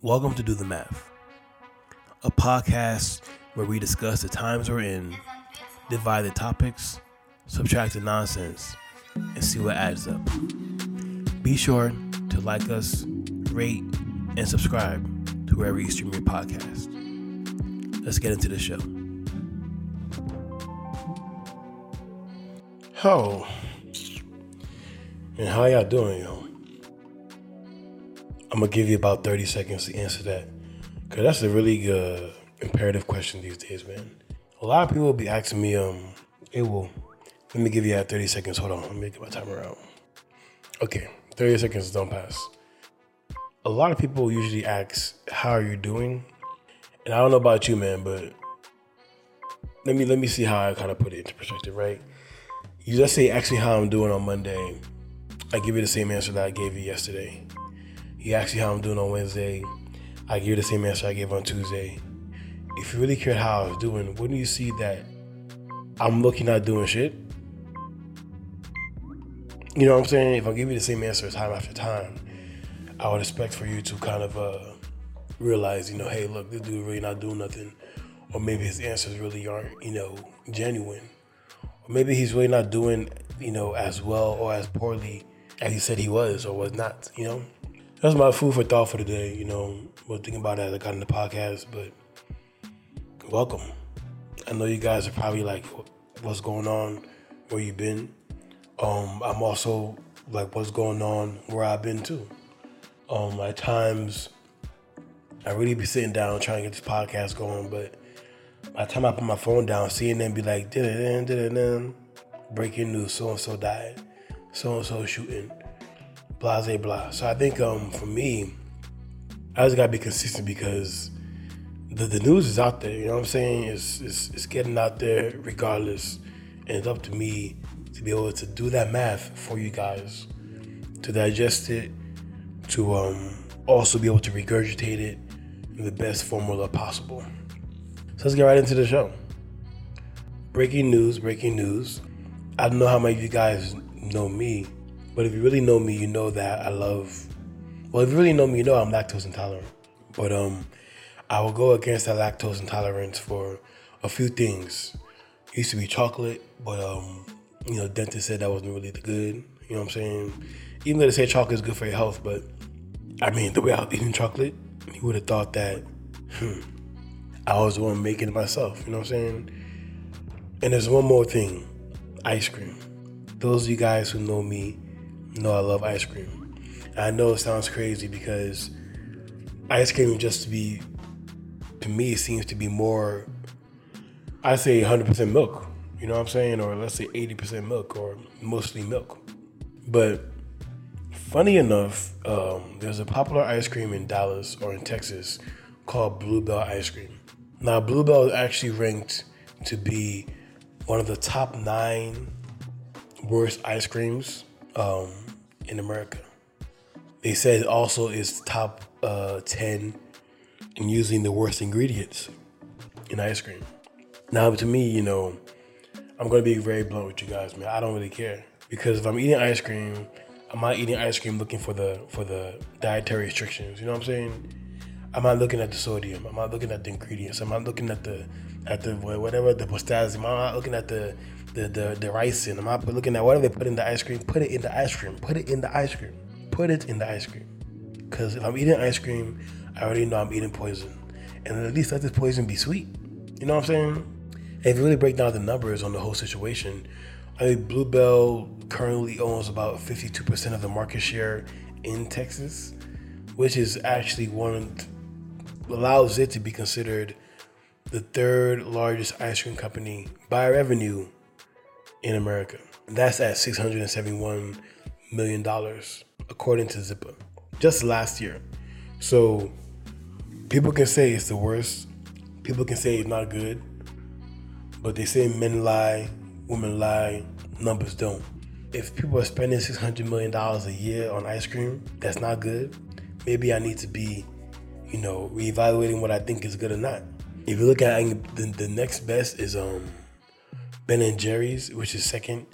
Welcome to Do the Math, a podcast where we discuss the times we're in, divide the topics, subtract the nonsense, and see what adds up. Be sure to like us, rate, and subscribe to wherever you stream your podcast. Let's get into the show. Oh, and how y'all doing, yo? I'm gonna give you about 30 seconds to answer that, cause that's a really good imperative question these days, man. A lot of people will be asking me, um, hey, well, let me give you that 30 seconds. Hold on, let me get my timer out. Okay, 30 seconds don't pass. A lot of people usually ask, how are you doing? And I don't know about you, man, but let me let me see how I kind of put it into perspective, right? You just say, ask me how I'm doing on Monday. I give you the same answer that I gave you yesterday. You ask me how I'm doing on Wednesday. I give you the same answer I gave on Tuesday. If you really cared how I was doing, wouldn't you see that I'm looking at doing shit? You know what I'm saying? If I give you the same answer time after time, I would expect for you to kind of uh, realize, you know, hey, look, this dude really not doing nothing. Or maybe his answers really aren't, you know, genuine. Or maybe he's really not doing, you know, as well or as poorly as he said he was or was not, you know? That's my food for thought for today. You know, was thinking about that as I got in the podcast, but welcome. I know you guys are probably like, what's going on? Where you been? Um, I'm also like, what's going on? Where I've been too. Um, at times, I really be sitting down trying to get this podcast going, but by the time I put my phone down, seeing them be like, did it, breaking news, so and so died, so and so shooting blah blah. So I think um, for me, I just gotta be consistent because the, the news is out there. You know what I'm saying? It's, it's it's getting out there regardless, and it's up to me to be able to do that math for you guys, to digest it, to um, also be able to regurgitate it in the best formula possible. So let's get right into the show. Breaking news, breaking news. I don't know how many of you guys know me, but if you really know me, you know that I love. Well, if you really know me, you know I'm lactose intolerant. But um, I will go against that lactose intolerance for a few things. It used to be chocolate, but um, you know, dentist said that wasn't really the good. You know what I'm saying? Even though they say chocolate is good for your health, but I mean, the way I was eating chocolate, you would have thought that hmm, I was the one making it myself. You know what I'm saying? And there's one more thing ice cream. Those of you guys who know me know I love ice cream. I know it sounds crazy because ice cream just to be to me seems to be more I say 100% milk, you know what I'm saying, or let's say 80% milk or mostly milk. But funny enough, um, there's a popular ice cream in Dallas or in Texas called Bluebell ice cream. Now, Bluebell is actually ranked to be one of the top nine worst ice creams um, in America. They said also is top uh, 10 in using the worst ingredients in ice cream. Now, to me, you know, I'm gonna be very blunt with you guys, man. I don't really care because if I'm eating ice cream, I'm not eating ice cream looking for the for the dietary restrictions. You know what I'm saying? I'm not looking at the sodium. I'm not looking at the ingredients. I'm not looking at the at the whatever the potassium. I'm not looking at the the the, the ricin. I'm not looking at whatever they put in the ice cream. Put it in the ice cream. Put it in the ice cream. Put it in the ice cream. Because if I'm eating ice cream, I already know I'm eating poison. And at least let this poison be sweet. You know what I'm saying? And if you really break down the numbers on the whole situation, I think Bluebell currently owns about 52% of the market share in Texas, which is actually one allows it to be considered the third largest ice cream company by revenue in America. That's at $671 million, according to Zippia, just last year. So people can say it's the worst, people can say it's not good, but they say men lie, women lie, numbers don't. If people are spending $600 million a year on ice cream, that's not good. Maybe I need to be, you know, reevaluating what I think is good or not. If you look at the, the next best is um Ben and Jerry's, which is second,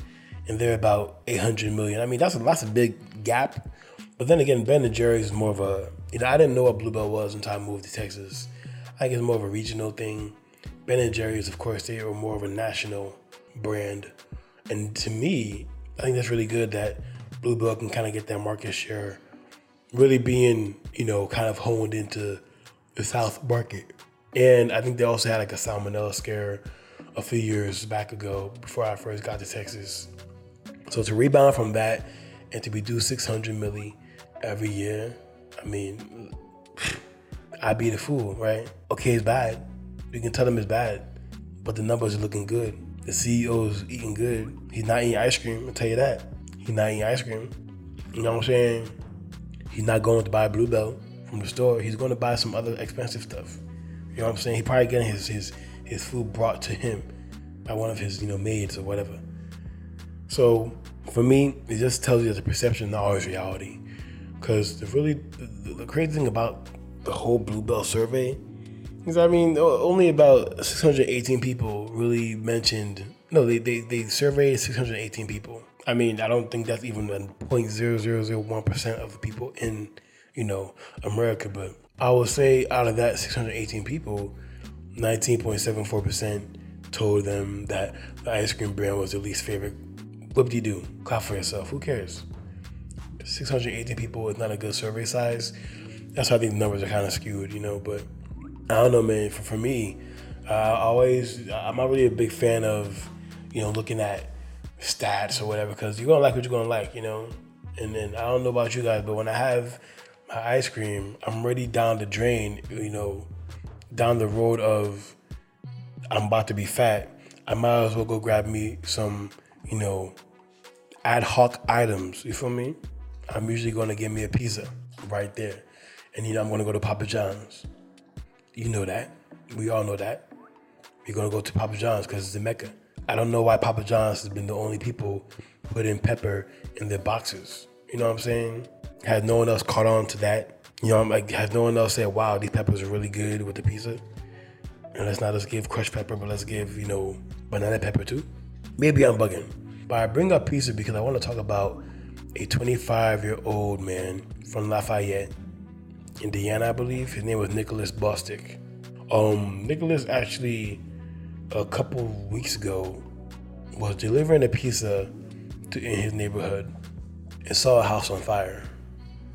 and they're about 800 million. I mean, that's a that's a big gap. But then again, Ben and Jerry's is more of a You know, I didn't know what Bluebell was until I moved to Texas. I guess more of a regional thing. Ben and Jerry's, of course, they are more of a national brand. And to me, I think that's really good that Bluebell can kind of get that market share, really being, you know, kind of honed into the South market. And I think they also had like a salmonella scare a few years back ago before I first got to Texas. So to rebound from that and to be due 600 milli every year, I mean, I'd be the fool, right? Okay, it's bad. You can tell them it's bad, but the numbers are looking good. The CEO's eating good. He's not eating ice cream, I'll tell you that. He's not eating ice cream. You know what I'm saying? He's not going to buy Bluebell from the store. He's going to buy some other expensive stuff. You know what I'm saying? He probably getting his his his food brought to him by one of his you know maids or whatever. So for me, it just tells you that the perception not always reality. Because the really the, the crazy thing about the whole Bluebell survey is, I mean, only about 618 people really mentioned. No, they they they surveyed 618 people. I mean, I don't think that's even 0.0001 percent of the people in you know America, but I would say out of that 618 people, 19.74 percent told them that the ice cream brand was their least favorite. What do you do? Clap for yourself. Who cares? 618 people is not a good survey size. That's why these numbers are kind of skewed, you know. But I don't know, man. For, for me, uh, I always, I'm not really a big fan of, you know, looking at stats or whatever, because you're gonna like what you're gonna like, you know. And then I don't know about you guys, but when I have my ice cream, I'm ready down the drain, you know, down the road of I'm about to be fat, I might as well go grab me some, you know, ad hoc items. You feel me? I'm usually to get me a pizza right there. And, you know, I'm to go to Papa John's. You know that. We all know that. Going to go to Papa John's because it's the Mecca. I don't know why Papa John's has been the only people putting pepper in their boxes. You know what I'm saying? Has no one else caught on to that? You know, I'm like, has no one else said, wow, these peppers are really good with the pizza? And let's not just give crushed pepper, but let's give, you know, banana pepper too. Maybe I'm bugging. But I bring up pizza because I want to talk about a 25 year old man from Lafayette, Indiana, I believe. His name was Nicholas Bostic. Um, Nicholas actually, a couple weeks ago, was delivering a pizza to, in his neighborhood and saw a house on fire.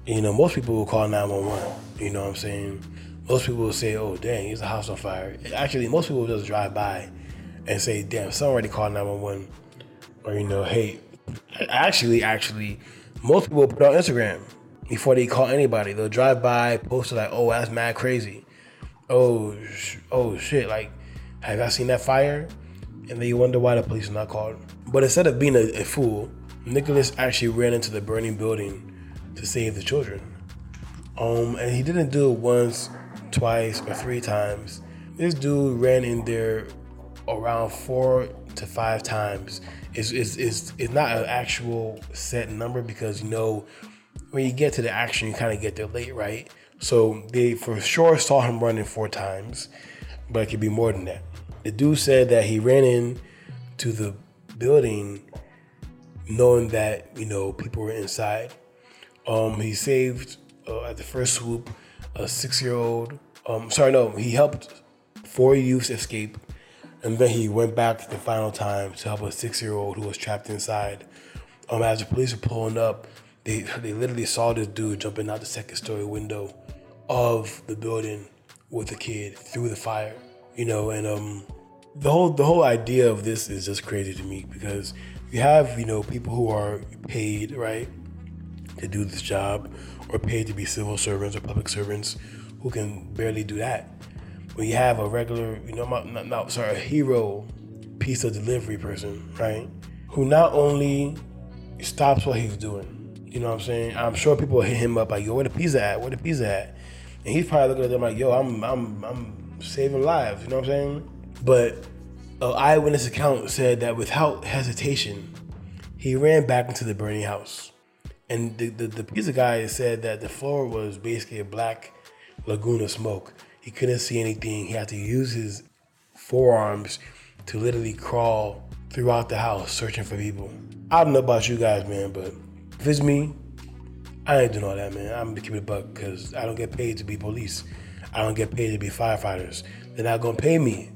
You know, most people will call 911. You know what I'm saying? most people will say, "Oh, dang, he's a house on fire." Actually, most people will just drive by and say, "Damn, someone already called 911," or you know, "Hey." Actually, actually, most people put on Instagram before they call anybody. They'll drive by, post like, "Oh, that's mad crazy." Oh, oh shit! Like, have I seen that fire? And then you wonder why the police are not called. But instead of being a, a fool, Nicholas actually ran into the burning building to save the children. Um, and he didn't do it once twice or three times. This dude ran in there around four to five times. It's, it's, it's, it's not an actual set number because you know when you get to the action, you kind of get there late, right? So they for sure saw him running four times, but it could be more than that. The dude said that he ran in to the building knowing that you know people were inside. Um, he saved uh, at the first swoop a six year old. Um, sorry, no, he helped four youths escape, and then he went back the final time to help a six year old who was trapped inside. Um, as the police were pulling up, they they literally saw this dude jumping out the second story window of the building with the kid through the fire. You know, and um, the whole the whole idea of this is just crazy to me because you have you know people who are paid right to do this job or paid to be civil servants or public servants who can barely do that. When you have a regular, you know, not, not sorry, a hero pizza delivery person, right? Who not only stops what he's doing, you know what I'm saying? I'm sure people hit him up like, yo, where the pizza at? Where the pizza at? And he's probably looking at them like, yo, I'm I'm I'm saving lives, you know what I'm saying? But an eyewitness account said that without hesitation, he ran back into the burning house. And the, the, the pizza guy said that the floor was basically a black lagoon of smoke. He couldn't see anything. He had to use his forearms to literally crawl throughout the house searching for people. I don't know about you guys, man, but if it's me, I ain't doing all that, man. I'm gonna keep it a buck because I don't get paid to be police. I don't get paid to be firefighters. They're not gonna pay me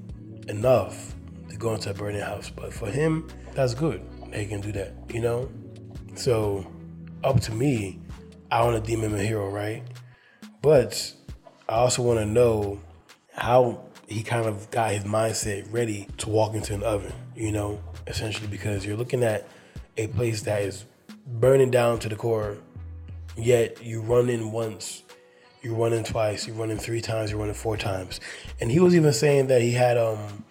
enough to go into a burning house. But for him, that's good. He can do that, you know? So up to me, I want to deem him a hero, right? But I also want to know how he kind of got his mindset ready to walk into an oven, you know, essentially because you're looking at a place that is burning down to the core, yet you run in once, you run in twice, you run in three times, you run in four times. And he was even saying that he had um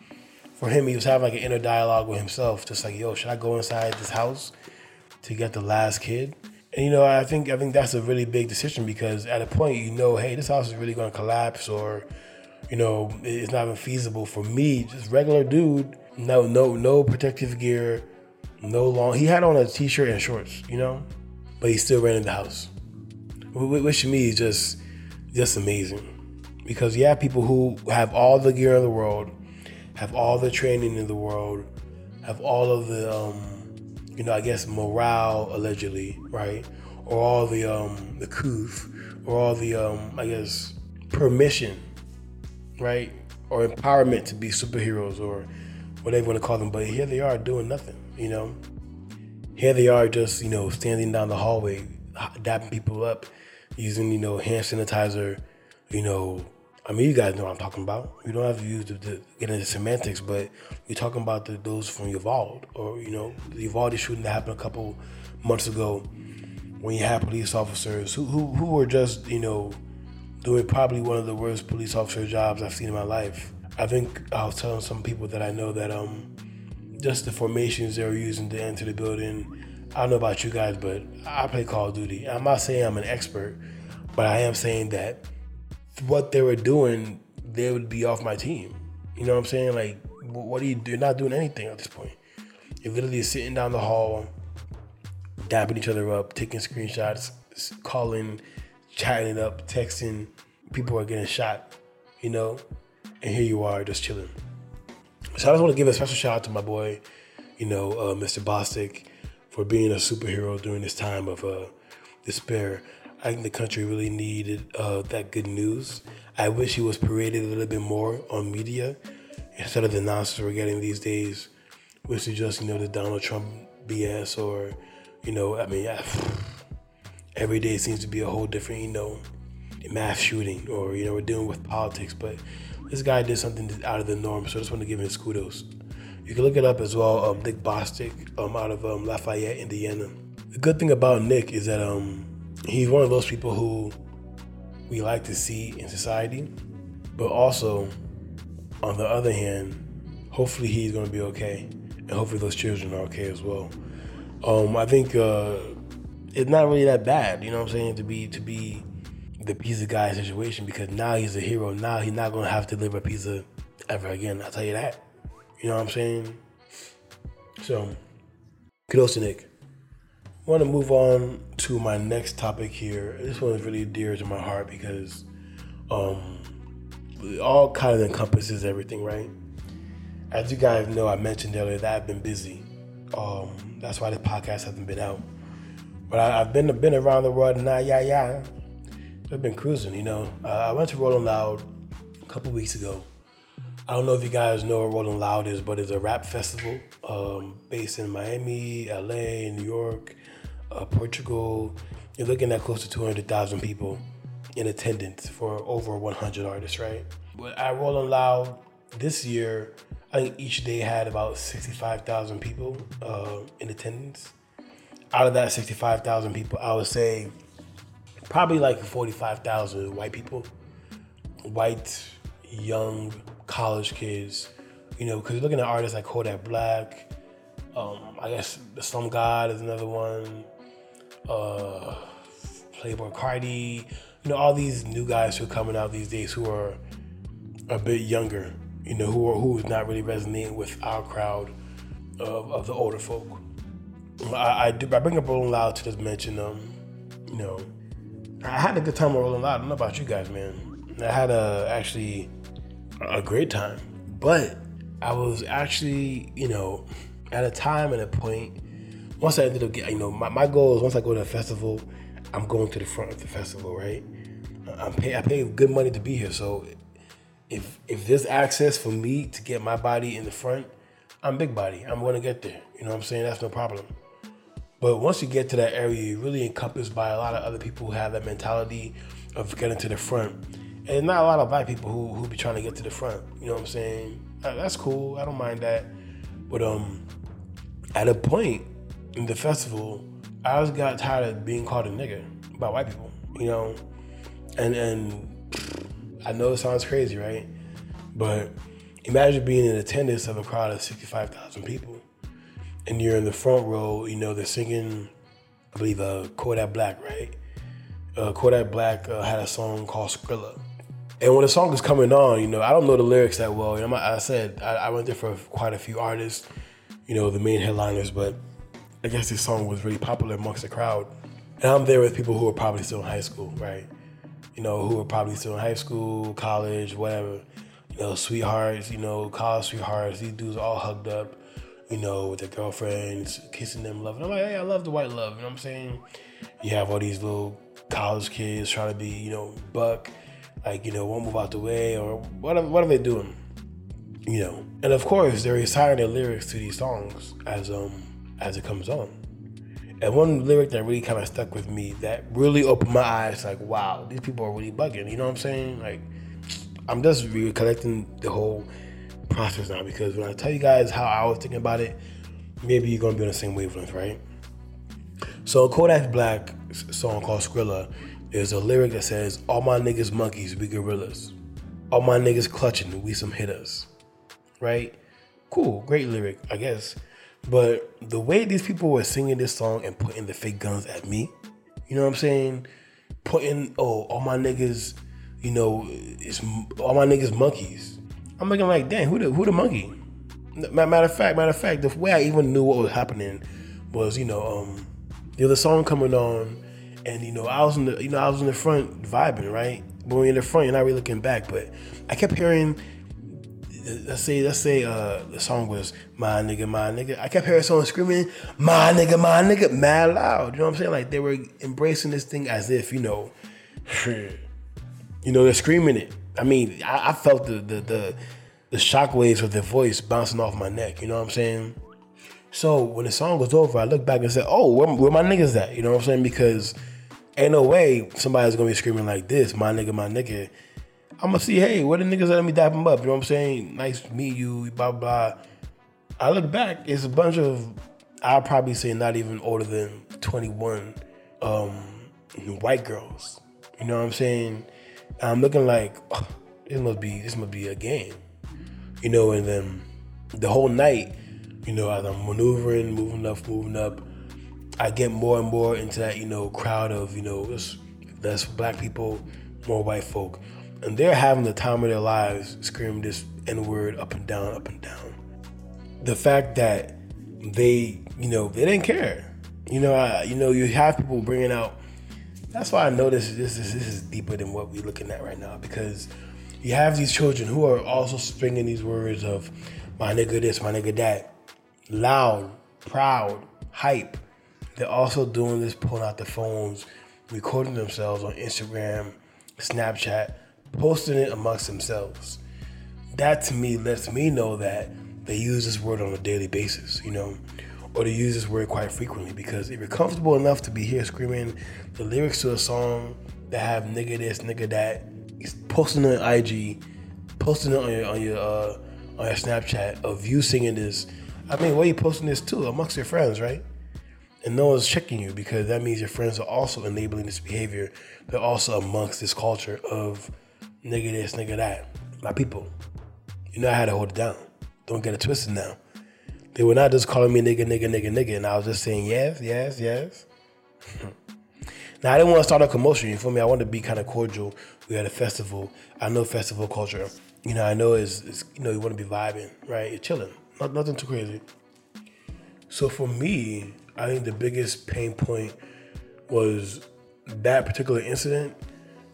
for him he was having like an inner dialogue with himself, just like, yo, should I go inside this house to get the last kid? And you know, I think I think that's a really big decision because at a point you know, hey, this house is really gonna collapse or you know, it's not even feasible for me, just regular dude, no no no protective gear, no long he had on a t shirt and shorts, you know? But he still ran in the house. Which to me is just just amazing. Because you have people who have all the gear in the world, have all the training in the world, have all of the um, you know, I guess morale allegedly, right? Or all the um the couth, or all the um I guess permission, right? Or empowerment to be superheroes or whatever you want to call them. But here they are doing nothing, you know. Here they are just, you know, standing down the hallway, dapping people up, using, you know, hand sanitizer, you know, I mean, you guys know what I'm talking about. You don't have to use the, the get into semantics, but you're talking about the, those from Uvalde, or you know, the Uvalde shooting that happened a couple months ago, when you had police officers who who who were just you know doing probably one of the worst police officer jobs I've seen in my life. I think I was telling some people that I know that um just the formations they were using to enter the building. I don't know about you guys, but I play Call of Duty. I'm not saying I'm an expert, but I am saying that what they were doing, they would be off my team. You know what I'm saying? Like, what are you? You're not doing anything at this point. You're literally sitting down the hall, dapping each other up, taking screenshots, calling, chatting up, texting. People are getting shot, you know, and here you are just chilling. So I just want to give a special shout out to my boy, you know, uh, Mr. Bostic, for being a superhero during this time of uh, despair. I think the country really needed uh, that good news. I wish he was paraded a little bit more on media instead of the nonsense we're getting these days, which is just, you know, the Donald Trump BS or, you know, I mean, every day seems to be a whole different, you know, mass shooting or, you know, we're dealing with politics. But this guy did something out of the norm, so I just want to give him his kudos. You can look it up as well, um, Nick Bostic um, out of um, Lafayette, Indiana. The good thing about Nick is that um, he's one of those people who we like to see in society, but also, on the other hand, hopefully he's going to be okay, and hopefully those children are okay as well. Um, I think uh, it's not really that bad, you know what I'm saying, to be to be the pizza guy situation because now he's a hero. Now he's not going to have to deliver pizza ever again. I'll tell you that. You know what I'm saying? So, kudos to Nick. I want to move on to my next topic here. This one is really dear to my heart because um, it all kind of encompasses everything, right? As you guys know, I mentioned earlier that I've been busy. Um, that's why this podcast hasn't been out. But I, have been been around the world and I, yeah, yeah. I've been cruising, you know. Uh, I went to Rolling Loud a couple weeks ago. I don't know if you guys know what Rolling Loud is, but it's a rap festival um, based in Miami, LA, New York, uh, Portugal, you're looking at close to 200,000 people in attendance for over 100 artists, right? But at Rolling Loud this year, I think each day had about 65,000 people uh, in attendance. Out of that 65,000 people, I would say probably like 45,000 white people, white, young college kids, you know, because looking at artists like Kodak Black, um, I guess the Slump God is another one uh, Playboy Carti, you know, all these new guys who are coming out these days who are a bit younger, you know, who are who's not really resonating with our crowd of, of the older folk. I, I, do, I bring up Rolling Loud to just mention, um, you know, I had a good time with Rolling Loud. I don't know about you guys, man. I had a actually a great time, but I was actually, you know, at a time and a point once I ended up getting, you know, my, my goal is once I go to a festival, I'm going to the front of the festival, right? I'm pay, I pay good money to be here, so if if there's access for me to get my body in the front, I'm big body. I'm gonna get there. You know what I'm saying? That's no problem. But once you get to that area, you're really encompassed by a lot of other people who have that mentality of getting to the front. And not a lot of black people who who be trying to get to the front. You know what I'm saying? That's cool. I don't mind that. But um, at a point in the festival, I just got tired of being called a nigga by white people. You know, and and I know it sounds crazy, right? But imagine being in attendance of a crowd of sixty-five thousand people, and you're in the front row. You know, they're singing, I believe, uh, Kodak Black, right? Uh, Kodak Black uh, had a song called Skrilla. And when the song is coming on, you know, I don't know the lyrics that well. You know, I said I, I went there for quite a few artists, you know, the main headliners, but I guess this song was really popular amongst the crowd. And I'm there with people who are probably still in high school, right? You know, who are probably still in high school, college, whatever. You know, sweethearts, you know, college sweethearts. These dudes all hugged up, you know, with their girlfriends, kissing them, loving. I'm like, hey, I love the white love. You know what I'm saying? You have all these little college kids trying to be, you know, buck like you know won't move out the way or whatever, what are they doing you know and of course they're reciting their lyrics to these songs as um as it comes on and one lyric that really kind of stuck with me that really opened my eyes like wow these people are really bugging you know what i'm saying like i'm just recollecting the whole process now because when i tell you guys how i was thinking about it maybe you're gonna be on the same wavelength right so kodak black song called skrilla there's a lyric that says, All my niggas monkeys, we gorillas. All my niggas clutching, we some hitters. Right? Cool, great lyric, I guess. But the way these people were singing this song and putting the fake guns at me, you know what I'm saying? Putting, oh, all my niggas, you know, it's all my niggas monkeys. I'm looking like, damn, who the who the monkey? Matter of fact, matter of fact, the way I even knew what was happening was, you know, um, was a song coming on and you know, I was in the you know I was in the front vibing, right? But when you're in the front, you're not really looking back. But I kept hearing, let's say let's say uh, the song was my nigga, my nigga. I kept hearing someone screaming my nigga, my nigga, mad loud. You know what I'm saying? Like they were embracing this thing as if you know, you know, they're screaming it. I mean, I, I felt the the the the shockwaves of their voice bouncing off my neck. You know what I'm saying? So when the song was over, I looked back and said, "Oh, where, where my niggas at?" You know what I'm saying? Because ain't no way somebody's gonna be screaming like this, my nigga, my nigga. I'm gonna see, hey, what the niggas let me dap him up? You know what I'm saying? Nice to meet you, blah blah. I look back, it's a bunch of I'll probably say not even older than 21 um, white girls. You know what I'm saying? I'm looking like oh, this must be this must be a game. You know, and then the whole night, you know, as I'm maneuvering, moving up, moving up, I get more and more into that, you know, crowd of, you know, less black people, more white folk. And they're having the time of their lives screaming this N word up and down, up and down. The fact that they, you know, they didn't care. You know, I, you know, you have people bringing out. That's why I know this, this, this, this is deeper than what we're looking at right now because you have these children who are also springing these words of my nigga this, my nigga that, loud, proud, hype, they're also doing this, pulling out the phones, recording themselves on Instagram, Snapchat, posting it amongst themselves. That to me lets me know that they use this word on a daily basis, you know, or they use this word quite frequently because if you're comfortable enough to be here screaming the lyrics to a song that have nigga this, nigga that, posting it on IG, posting it on your on your uh, on your Snapchat of you singing this. I mean, why are you posting this to amongst your friends, right? and no one's checking you because that means your friends are also enabling this behavior. They're also amongst this culture of nigga this, nigga that. My people, you know I had to hold it down. Don't get it twisted now. They were not just calling me nigga, nigga, nigga, nigga, and I was just saying yes, yes, yes. now I didn't want to start a commotion. You feel me? I wanted to be kind of cordial. We had a festival. I know festival culture. You know, I know is you know you want to be vibing, right? You're chilling, not, nothing too crazy. So for me, I think the biggest pain point was that particular incident.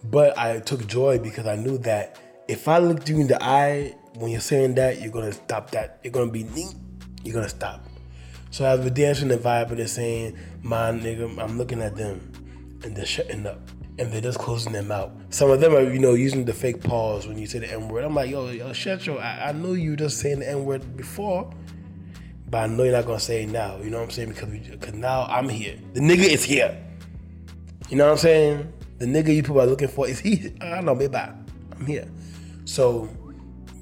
But I took joy because I knew that if I looked you in the eye when you're saying that, you're gonna stop that. You're gonna be neat. You're gonna stop. So as we're dancing the vibe and they're saying, "My nigga," I'm looking at them, and they're shutting up and they're just closing their mouth. Some of them are, you know, using the fake pause when you say the N word. I'm like, yo, yo, shut your. I, I know you just saying the N word before, but I know you're not gonna say it now. You know what I'm saying? Because because now I'm here. The nigga is here. You know what I'm saying? The nigga you people are looking for is he. I don't know, maybe I'm here. So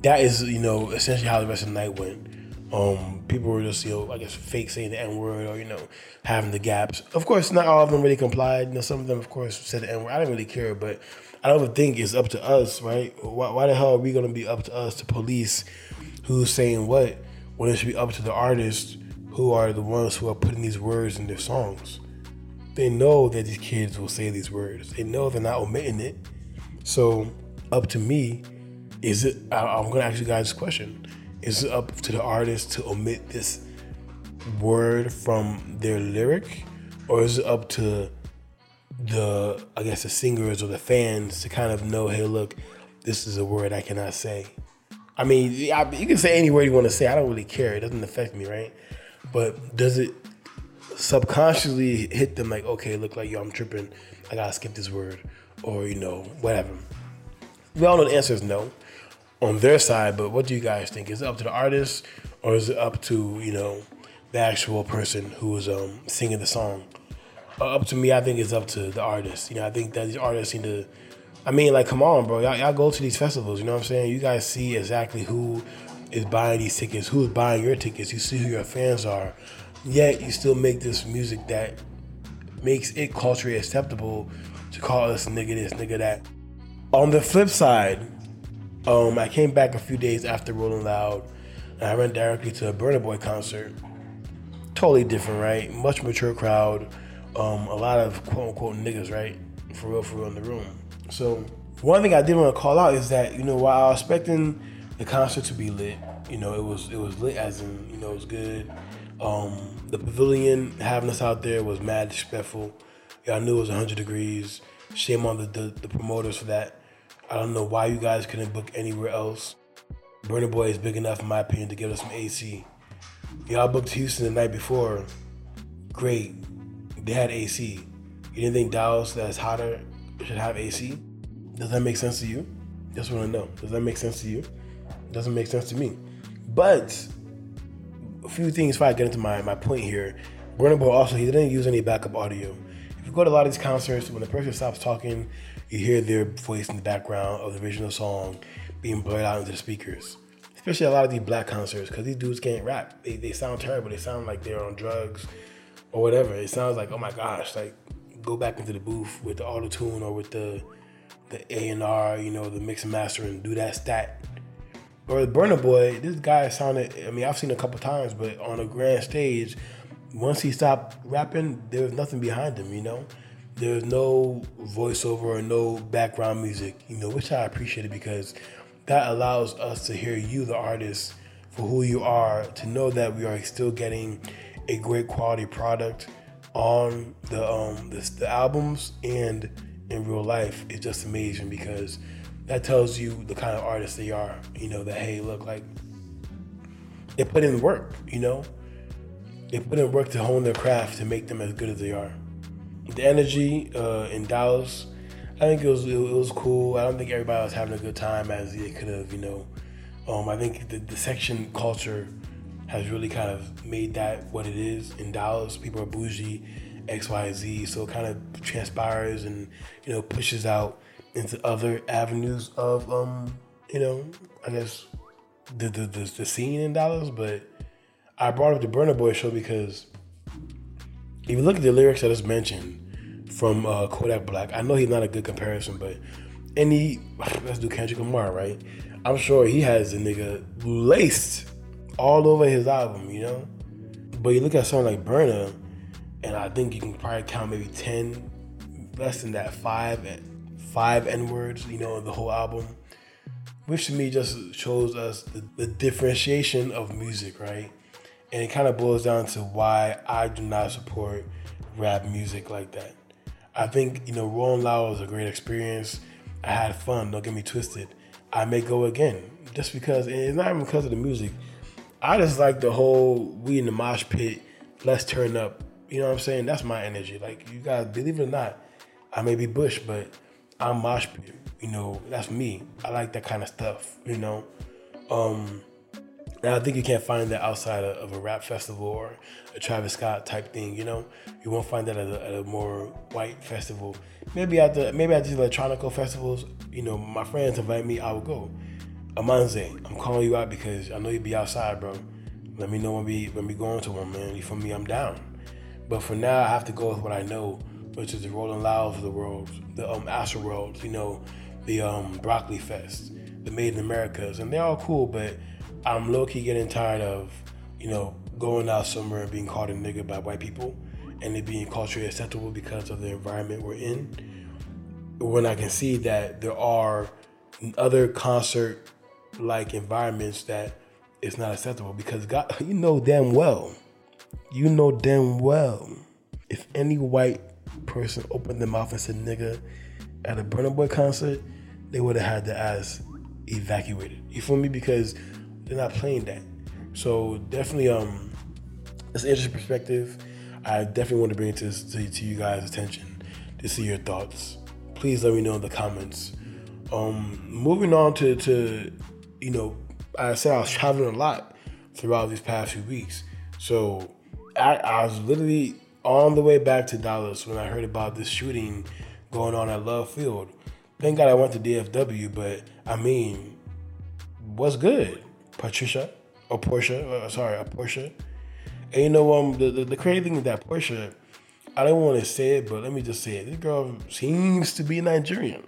that is, you know, essentially how the rest of the night went. Um, people were just, you know, I guess fake saying the N word or, you know, having the gaps. Of course, not all of them really complied. You know, some of them, of course, said the N word. I didn't really care, but I don't think it's up to us, right? Why, why the hell are we going to be up to us to police who's saying what when it should be up to the artists who are the ones who are putting these words in their songs? They know that these kids will say these words. They know they're not omitting it. So, up to me, is it? I, am to ask you guys this question is it up to the artist to omit this word from their lyric, or is it up to the I guess the singers or the fans to kind of know, hey, look, this is a word I cannot say. I mean, you can say any word you want to say. I don't really care. It doesn't affect me, right? But does it subconsciously hit them like, okay, look like yo, I'm tripping. I gotta skip this word, or you know, whatever. We all know the answer is no on their side, but what do you guys think? Is it up to the artist or is it up to, you know, the actual person who is um, singing the song? Uh, up to me, I think it's up to the artist. You know, I think that these artists need to. I mean, like, come on, bro. Y'all, y'all go to these festivals. You know what I'm saying? You guys see exactly who is buying these tickets, who's buying your tickets. You see who your fans are. Yet you still make this music that makes it culturally acceptable to call us nigga this, nigga that. On the flip side, um, I came back a few days after Rolling Loud, and I went directly to a Burna Boy concert. Totally different, right? Much mature crowd. Um, a lot of quote unquote niggas, right? For real, for real in the room. So one thing I did want to call out is that you know while I was expecting the concert to be lit, you know it was it was lit as in you know it was good. Um, the pavilion having us out there was mad disrespectful. I knew it was 100 degrees. Shame on the, the, the promoters for that. I don't know why you guys couldn't book anywhere else. Burna Boy is big enough, in my opinion, to give us some AC. Y'all booked Houston the night before. Great. They had AC. You didn't think Dallas, that's hotter, should have AC? Does that make sense to you? Just want to know. Does that make sense to you? Doesn't make sense to me. But a few things before I get into my, my point here. Burna Boy also, he didn't use any backup audio. If you go to a lot of these concerts, when the person stops talking, you hear their voice in the background of the original song being blurred out into the speakers. Especially a lot of these black concerts, because these dudes can't rap. They, they sound terrible. They sound like they're on drugs or whatever. It sounds like, oh my gosh, like go back into the booth with the auto tune or with the the A and R, you know, the mix and master and do that stat. Or the Burna Boy, this guy sounded. I mean, I've seen a couple times, but on a grand stage, once he stopped rapping, there was nothing behind him. You know, there's no voiceover or no background music, you know, which I appreciate it because that allows us to hear you, the artist, for who you are, to know that we are still getting a great quality product on the um the, the albums and in real life is just amazing because that tells you the kind of artist they are. You know that hey, look like they put in work. You know, they put in work to hone their craft to make them as good as they are the energy uh, in Dallas, I think it was it, was cool. I don't think everybody was having a good time as they could have, you know. Um, I think the, the section culture has really kind of made that what it is in Dallas. People are bougie, X, Y, Z. So it kind of transpires and you know pushes out into other avenues of um, you know, I guess the the, the, the scene in Dallas. But I brought up the Burna Boy show because if you look at the lyrics that is mentioned from uh, Kodak Black, I know he's not a good comparison, but any let's do Kendrick Lamar, right? I'm sure he has the nigga laced all over his album, you know. But you look at something like Burna, and I think you can probably count maybe ten, less than that, five, five N words, you know, the whole album, which to me just shows us the, the differentiation of music, right? And it kind of boils down to why I do not support rap music like that. I think, you know, Rolling Loud was a great experience. I had fun, don't get me twisted. I may go again just because, it's not even because of the music. I just like the whole we in the mosh pit, let's turn up. You know what I'm saying? That's my energy. Like, you guys, believe it or not, I may be Bush, but I'm mosh pit. You know, that's me. I like that kind of stuff. You know, um, and I think you can't find that outside of, a rap festival or a Travis Scott type thing. You know, you won't find that at a, at a more white festival. Maybe at the maybe at these electronical festivals. You know, my friends invite me, I will go. Amanze, I'm calling you out because I know you'd be outside, bro. Let me know when we when we going to one, man. You feel me? I'm down. But for now, I have to go with what I know, which is the Rolling Louds of the world, the um Astro World, you know, the um Broccoli Fest, the Made in Americas, and they're all cool. But I'm low key getting tired of, you know, going out somewhere and being called a nigga by white people, and it being culturally acceptable because of the environment we're in. When I can see that there are other concert like environments that it's not acceptable because God, you know damn well, you know damn well, if any white person opened their mouth and said nigga at a Burna Boy concert, they would have had the ass evacuated. You feel me? Because they're not playing that. So definitely, um, it's an interesting perspective. I definitely want to bring it to, to, to you guys' attention to see your thoughts. Please let me know in the comments. Um, moving on to, to you know, I said I was traveling a lot throughout these past few weeks. So I, I was literally on the way back to Dallas when I heard about this shooting going on at Love Field. Thank God I went to DFW, but I mean, what's good, Patricia or Portia? Uh, sorry, a Portia. And you know, um, the, the, the crazy thing with that Portia, I don't want to say it, but let me just say it. This girl seems to be Nigerian.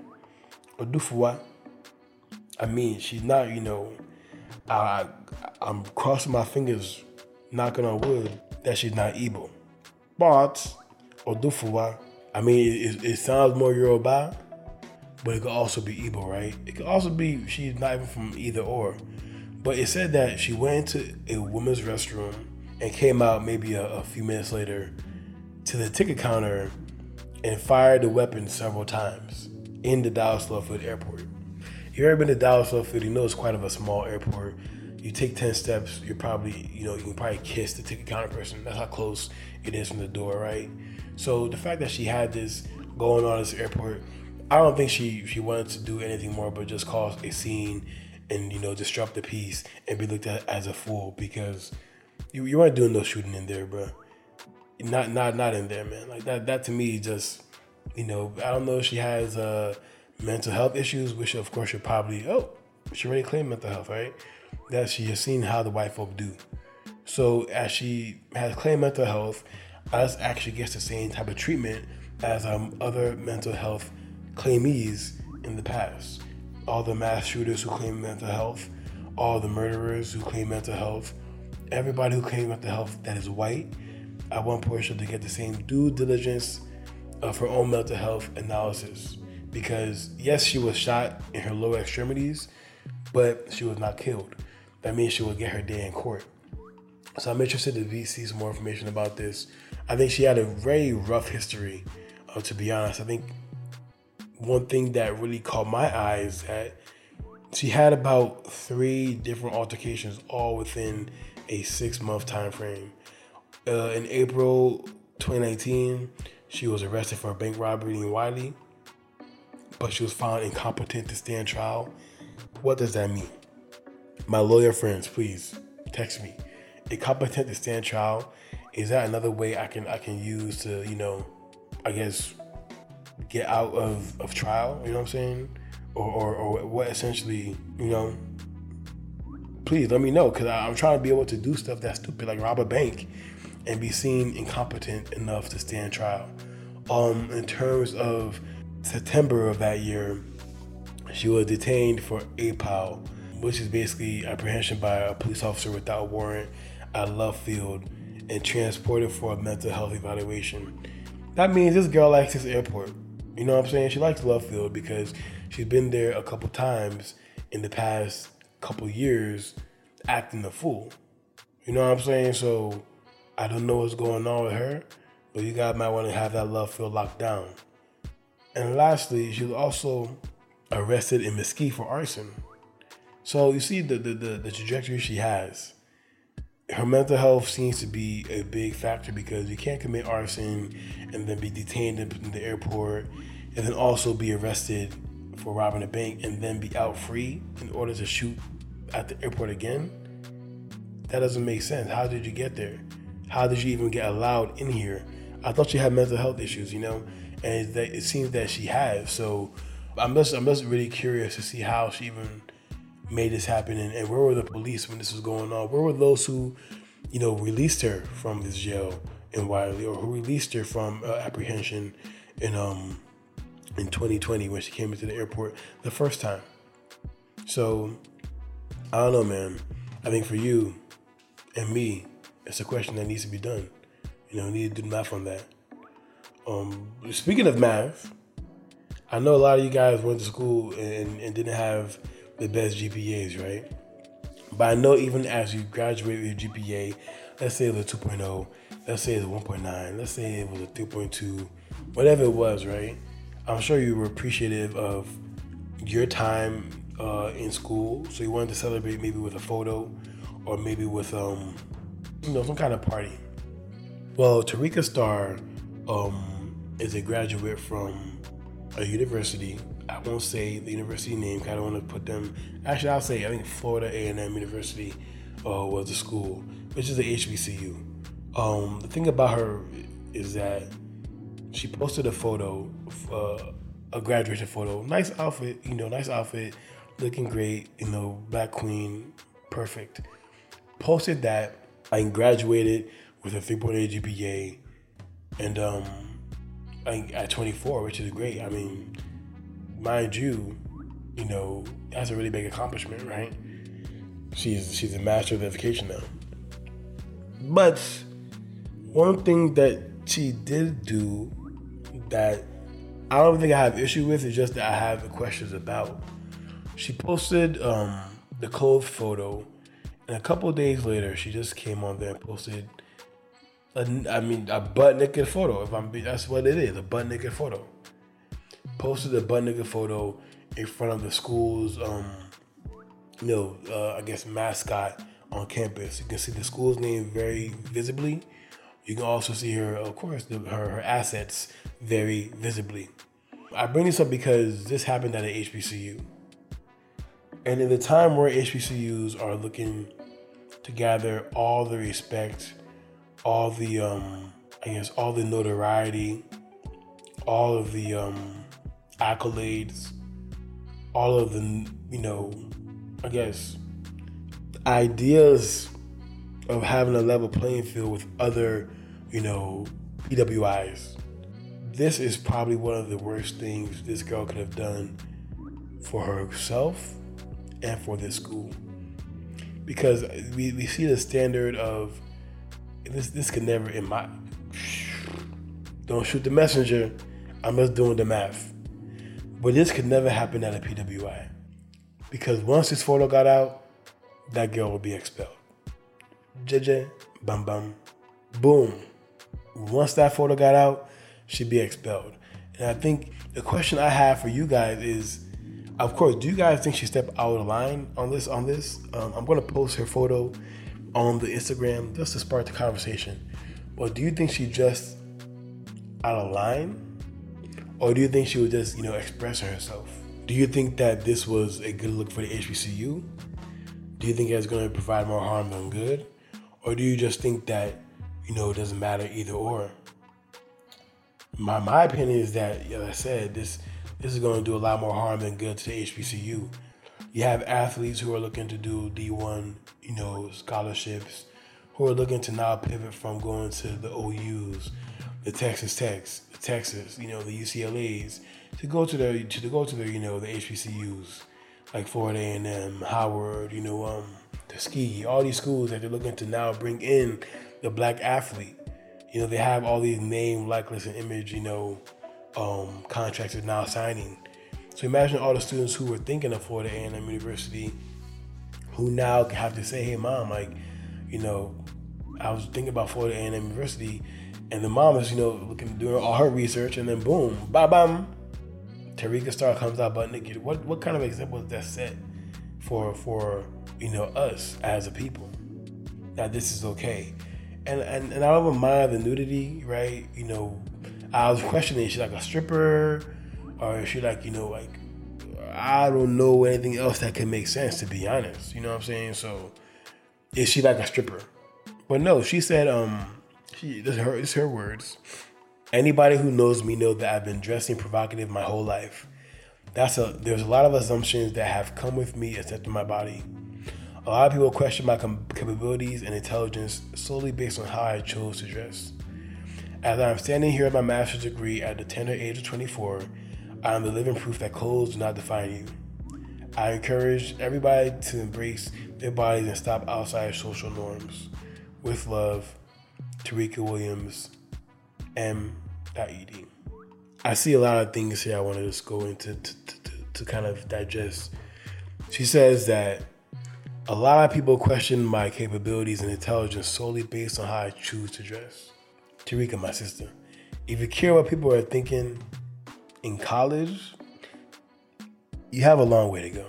Odufuwa. I mean, she's not, you know, I, I'm crossing my fingers, knocking on wood, that she's not Igbo. But, Odufuwa, I mean, it, it sounds more Yoruba, but it could also be Igbo, right? It could also be she's not even from either or. But it said that she went into a woman's restroom and came out maybe a, a few minutes later to the ticket counter and fired the weapon several times in the Dallas Love Field Airport you've ever been to Dallas Love Field, you know it's quite of a small airport. You take 10 steps, you're probably, you know, you can probably kiss the ticket counter person. That's how close it is from the door, right? So the fact that she had this going on at this airport, I don't think she she wanted to do anything more but just cause a scene and, you know, disrupt the peace and be looked at as a fool because you, you weren't doing no shooting in there, bro. Not not not in there, man. Like that that to me just you know, I don't know if she has uh mental health issues, which of course you're probably, oh, she already claimed mental health, right? That she has seen how the white folk do. So as she has claimed mental health, us actually gets the same type of treatment as um, other mental health claimees in the past. All the mass shooters who claim mental health, all the murderers who claim mental health, everybody who claims mental health that is white, I want Portia to get the same due diligence of her own mental health analysis because yes, she was shot in her lower extremities, but she was not killed. That means she will get her day in court. So I'm interested to see some more information about this. I think she had a very rough history. Uh, to be honest, I think one thing that really caught my eye is that she had about three different altercations, all within a six month time frame. Uh, in April 2019, she was arrested for a bank robbery in Wylie but she was found incompetent to stand trial. What does that mean? My lawyer friends, please text me. Incompetent to stand trial. Is that another way I can I can use to, you know, I guess get out of, of trial, you know what I'm saying? Or, or, or what essentially, you know, please let me know because I'm trying to be able to do stuff that's stupid, like rob a bank and be seen incompetent enough to stand trial. Um, in terms of September of that year, she was detained for APOW, which is basically apprehension by a police officer without warrant at Love Field and transported for a mental health evaluation. That means this girl likes this airport. You know what I'm saying? She likes Love Field because she's been there a couple times in the past couple years acting the fool. You know what I'm saying? So I don't know what's going on with her, but you guys might want to have that Love Field locked down. And lastly, she was also arrested in Mesquite for arson. So you see the, the, the, the trajectory she has. Her mental health seems to be a big factor because you can't commit arson and then be detained in the airport. and then also be arrested for robbing a bank and then be out free in order to shoot at the airport again? That doesn't make sense. How did you get there? How did you even get allowed in here? I thought she had mental health issues, you know, and it, seems that she has. So I'm just I'm just really curious to see how she even made this happen and, and where were the police when this was going on? Where were those who, you know, released her from this jail in Wylie or who released her from uh, apprehension in um in 2020 when she came into the airport the first time? So I don't know, man. I think for you and me, it's a question that needs to be done. You know, we need to do math on that. Um, speaking of math, I know a lot of you guys went to school and, and didn't have the best GPAs, right? But I know even as you graduate with your GPA, let's say it was a 2.0, let's say a 1.9, let's say it was a 3.2, whatever it was, right? I'm sure you were appreciative of your time uh, in school, so you wanted to celebrate maybe with a photo or maybe with um, you know some kind of party. Well, Tarika Starr um, is a graduate from a university. I won't say the university name. I don't want to put them. Actually, I'll say I think Florida A&M University uh, was the school, which is a HBCU. Um, the thing about her is that she posted a photo, uh, a graduation photo. Nice outfit, you know, nice outfit, looking great. You know, black queen, perfect. Posted that I graduated with a 3.8 GPA, and um, I, at 24, which is great. I mean, mind you, you know, that's a really big accomplishment, right? She's she's a master of education now. But one thing that she did do that I don't think I have issue with is just that I have questions about. She posted um, the clothes photo, and a couple days later, she just came on there and posted. A, I mean, a butt naked photo. If I'm, that's what it is, a butt naked photo. Posted a butt naked photo in front of the school's, um, you know, uh, I guess mascot on campus. You can see the school's name very visibly. You can also see her, of course, the, her her assets very visibly. I bring this up because this happened at an HBCU. And in the time where HBCUs are looking to gather all the respect, all the um, I guess all the notoriety, all of the um, accolades, all of the you know, I guess ideas of having a level playing field with other, you know, PWIs. This is probably one of the worst things this girl could have done for herself and for this school. Because we, we see the standard of this this could never in my don't shoot the messenger. I'm just doing the math. But this could never happen at a PWI. Because once this photo got out, that girl will be expelled. JJ, bam bam, boom. Once that photo got out, she'd be expelled. And I think the question I have for you guys is of course, do you guys think she stepped out of line on this? On this, um, I'm gonna post her photo on the Instagram just to spark the conversation. But do you think she just out of line, or do you think she was just you know expressing herself? Do you think that this was a good look for the HBCU? Do you think it's going to provide more harm than good, or do you just think that you know it doesn't matter either or? My my opinion is that, as I said, this this is going to do a lot more harm than good to the HBCU. You have athletes who are looking to do D1, you know, scholarships, who are looking to now pivot from going to the OUs, the Texas Techs, Texas, you know, the UCLA's, to go to the to go to the you know the HBCUs like Florida A&M, Howard, you know, um, Tuskegee, all these schools that they're looking to now bring in the black athlete. You know, they have all these name, likeness, and image, you know, um, contracts are now signing. So imagine all the students who were thinking of Florida A&M University, who now have to say, "Hey, mom, like, you know, I was thinking about Florida A&M University," and the mom is, you know, looking doing all her research, and then boom, bam, bam, Tarika Starr comes out butt naked. What what kind of example is that set for for you know us as a people that this is okay? And and, and I don't even mind the nudity, right? You know, I was questioning, is she like a stripper, or is she like you know like I don't know anything else that can make sense to be honest. You know what I'm saying? So is she like a stripper? But no, she said um she this her it's her words. Anybody who knows me know that I've been dressing provocative my whole life. That's a there's a lot of assumptions that have come with me accepting my body. A lot of people question my capabilities and intelligence solely based on how I chose to dress. As I'm standing here with my master's degree at the tender age of 24, I am the living proof that clothes do not define you. I encourage everybody to embrace their bodies and stop outside social norms. With love, Tarika Williams, M.ed. I see a lot of things here I want to just go into to, to, to, kind of digest. She says that a lot of people question my capabilities and intelligence solely based on how I choose to dress. Tarika, my sister, if you care what people are thinking in college, you have a long way to go.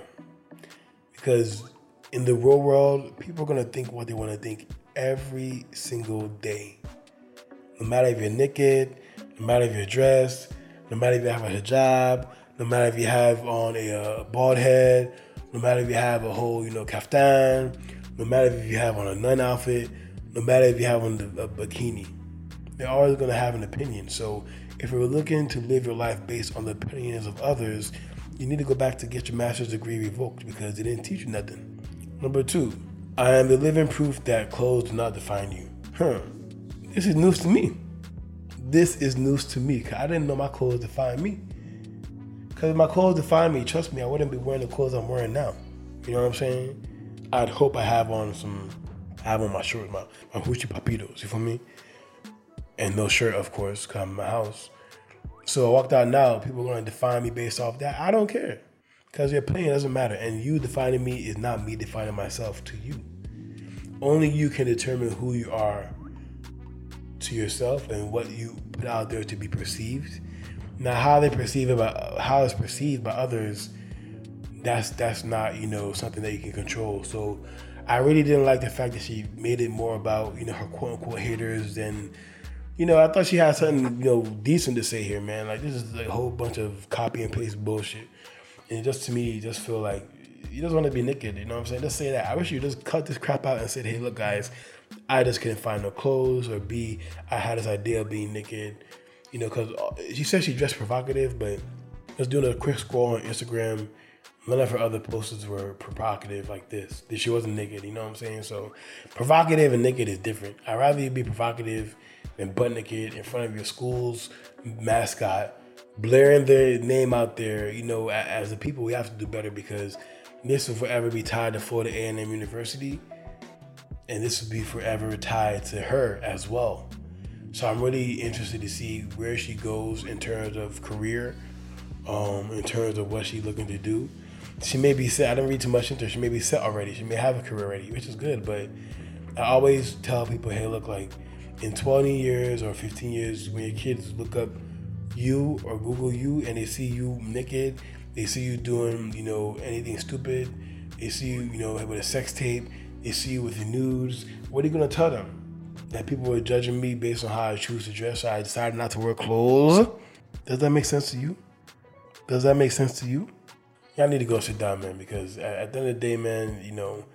Because in the real world, people are going to think what they want to think every single day. No matter if you're naked, no matter if you're dressed, no matter if you have a hijab, no matter if you have on a uh, bald head, no matter if you have a whole, you know, kaftan, no matter if you have on a nun outfit, no matter if you have on a bikini, they're always going to have an opinion. So if you're looking to live your life based on the opinions of others, you need to go back to get your master's degree revoked because they didn't teach you nothing. Number two, I am the living proof that clothes do not define you. Huh. This is news to me. This is news to me. Cause I didn't know my clothes define me. Because if my clothes define me, trust me, I wouldn't be wearing the clothes I'm wearing now. You know what I'm saying? I'd hope I have on some, I have on my shorts, my, my hoochie papitos, you feel me? And no shirt, of course, come my house. So I walked out now, people are to define me based off that. I don't care. Because your opinion doesn't matter. And you defining me is not me defining myself to you. Only you can determine who you are to yourself and what you put out there to be perceived now, how they perceive by, how it's perceived by others, that's that's not you know something that you can control. So, I really didn't like the fact that she made it more about you know her quote unquote haters than. You know, I thought she had something, you know, decent to say here, man. Like this is a whole bunch of copy and paste bullshit. And just to me, just feel like you just want to be naked. You know what I'm saying? Just say that. I wish you just cut this crap out and said, "Hey, look, guys, I just couldn't find no clothes," or B, I had this idea of being naked you know, because uh, she said she dressed provocative, but just doing a quick scroll on Instagram, none of her other posts were provocative like this. She wasn't naked, you know what I'm saying? So provocative and naked is different. I'd rather you be provocative than butt naked in front of your school's mascot, blaring their name out there. You know, as the people, we have to do better because this will forever be tied to Florida A&M University, and this will be forever tied to her as well. So I'm really interested to see where she goes in terms of career, um, in terms of what she's looking to do. She may be set. I don't read too much into her. She may be set already. She may have a career already, which is good. But I always tell people, hey, look, like in 20 years or 15 years, when your kids look up you or Google you and they see you naked, they see you doing, you know, anything stupid, they see you, you know, with a sex tape, they see you with the nudes. What are you gonna tell them? that people are judging me based on how I choose to dress, so I decided not to wear clothes. Does that make sense to you? Does that make sense to you? Y'all need to go sit down, man, because at, the end of the day, man, you know,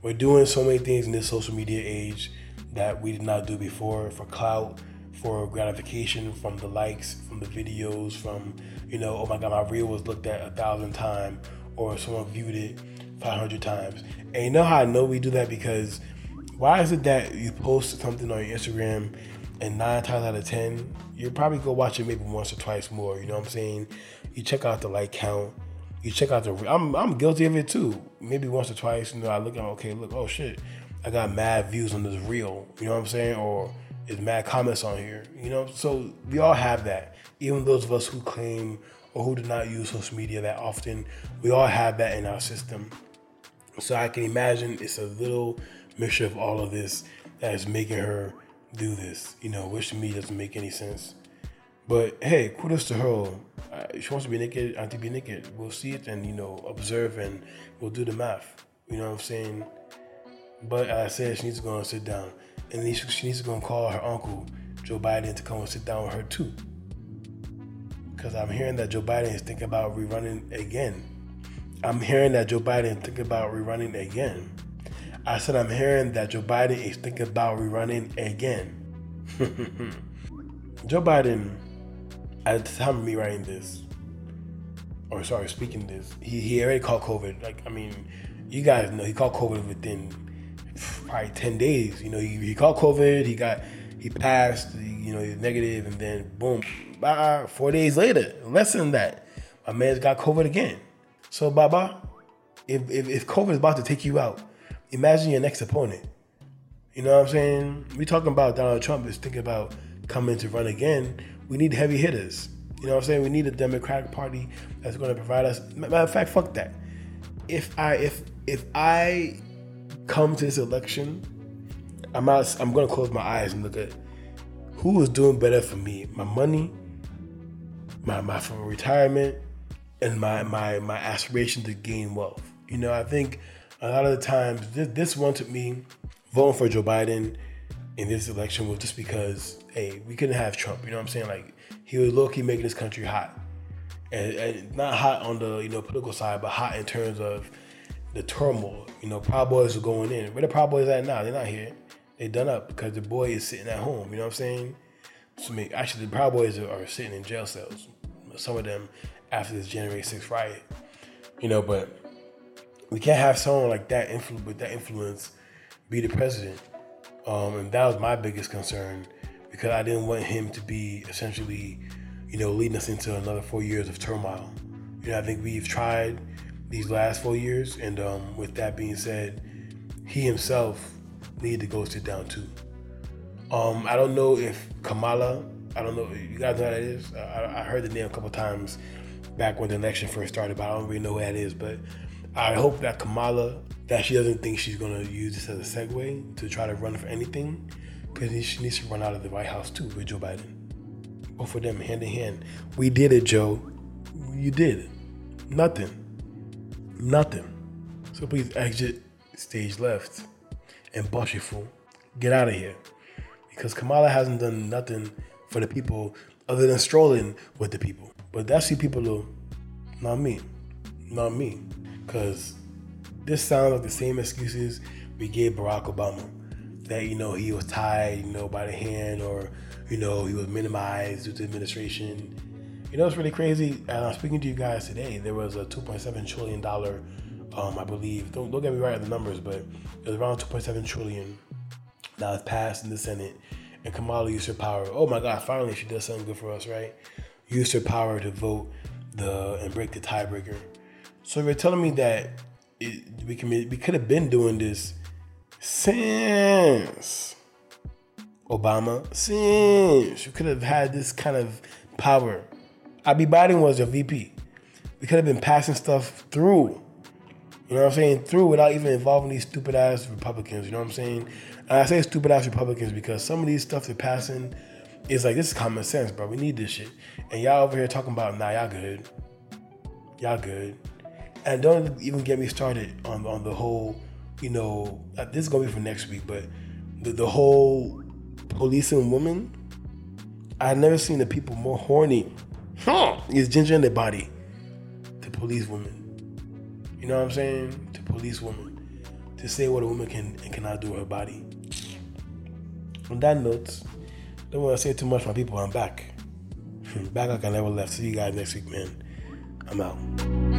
we're doing so many things in this social media age that we did not do before for clout, for gratification from the likes, from the videos, from, you know, oh my God, my reel was looked at a thousand times, or someone viewed it 500 times. And you know how I know we do that? Because why is it that you post something on your Instagram and nine times out of ten, you probably go watch it maybe once or twice more. You know what I'm saying? You check out the like count. You check out the. I'm I'm guilty of it too. Maybe once or twice. You know, I look at okay, look, oh shit, I got mad views on this reel. You know what I'm saying? Or it's mad comments on here. You know, so we all have that. Even those of us who claim or who do not use social media that often, we all have that in our system. So I can imagine it's a little mixture of all of this that is making her do this, you know, which to me doesn't make any sense. But hey, kudos to her. Uh, she wants to be naked, I to be naked. We'll see it and, you know, observe and we'll do the math. You know what I'm saying? But I said, she needs to go and sit down. And she needs to go and call her uncle, Joe Biden, to come and sit down with her too. because I'm hearing that Joe Biden is thinking about rerunning again. I'm hearing that Joe Biden is thinking about rerunning again. I said I'm hearing that Joe Biden is thinking about rerunning again. Joe Biden, at the time of me writing this, or sorry, speaking this, he, he already caught COVID. Like, I mean, you guys know he caught COVID within probably 10 days. You know, he, he caught COVID, he got, he passed, you know, he's negative, and then boom, bye, four days later, less than that, my man's got COVID again. So, Baba, if, if, if COVID is about to take you out, imagine your next opponent. You know what I'm saying? We talking about Donald Trump is thinking about coming to run again. We need heavy hitters. You know what I'm saying? We need a Democratic Party that's going to provide us. Matter of fact, fuck that. If I if if I come to this election, I'm not. I'm to close my eyes and look at who is doing better for me, my money, my my for retirement, and my my my aspiration to gain wealth. You know, I think a lot of the times this, this one me voting for Joe Biden in this election was just because hey, we couldn't have Trump. You know what I'm saying? Like he was low key making this country hot, and, and, not hot on the you know political side, but hot in terms of the turmoil. You know, Proud Boys are going in. Where the Proud Boys at now? They're not here. They done up because the boy is sitting at home. You know what I'm saying? So I mean, actually, the Proud Boys are, are sitting in jail cells. Some of them after this January 6th riot. You know, but we can't have someone like that influ- with that influence be the president. Um, and that was my biggest concern because I didn't want him to be essentially, you know, leading us into another four years of turmoil. You know, I think we've tried these last four years, and um, with that being said, he himself needed to go sit down too. Um, I don't know if Kamala, I don't know, you guys know who that is? I, I heard the name a couple times back when the election first started, but I don't really know who that is. But I hope that Kamala, that she doesn't think she's going to use this as a segue to try to run for anything because she needs to run out of the White House too with Joe Biden. Both of them hand in hand. We did it, Joe. You did. Nothing. Nothing. So please exit stage left and bust your fool. Get out of here. Because Kamala hasn't done nothing for the people other than strolling with the people. But that's you people do. Not me. Not me. Because this sounds like the same excuses we gave Barack Obama that you know he was tied, you know, by the hand, or you know he was minimized due to administration. You know, it's really crazy. And I'm speaking to you guys today. There was a 2.7 trillion dollar, um, I believe. Don't, don't get me right on the numbers, but it was around 2.7 trillion that was passed in the Senate, and Kamala used her power. Oh my God! Finally, she does something good for us, right? Used her power to vote the and break the tiebreaker. So you're telling me that it, we can we could have been doing this since Obama, since you could have had this kind of power. Abi Biden was your VP. We could have been passing stuff through. You know what I'm saying? Through without even involving these stupid ass Republicans. You know what I'm saying? And I say stupid ass Republicans because some of these stuff they're passing is like this is common sense, bro. We need this shit. And y'all over here talking about nah, y'all good. Y'all good. And don't even get me started on on the whole you know, uh, this is gonna be for next week, but the, the whole policing woman. I've never seen the people more horny. Huh, is ginger in the body to police women. You know what I'm saying? To police women. To say what a woman can and cannot do with her body. On that note, don't want to say too much, my people. I'm back. back like I never left. See you guys next week, man. I'm out.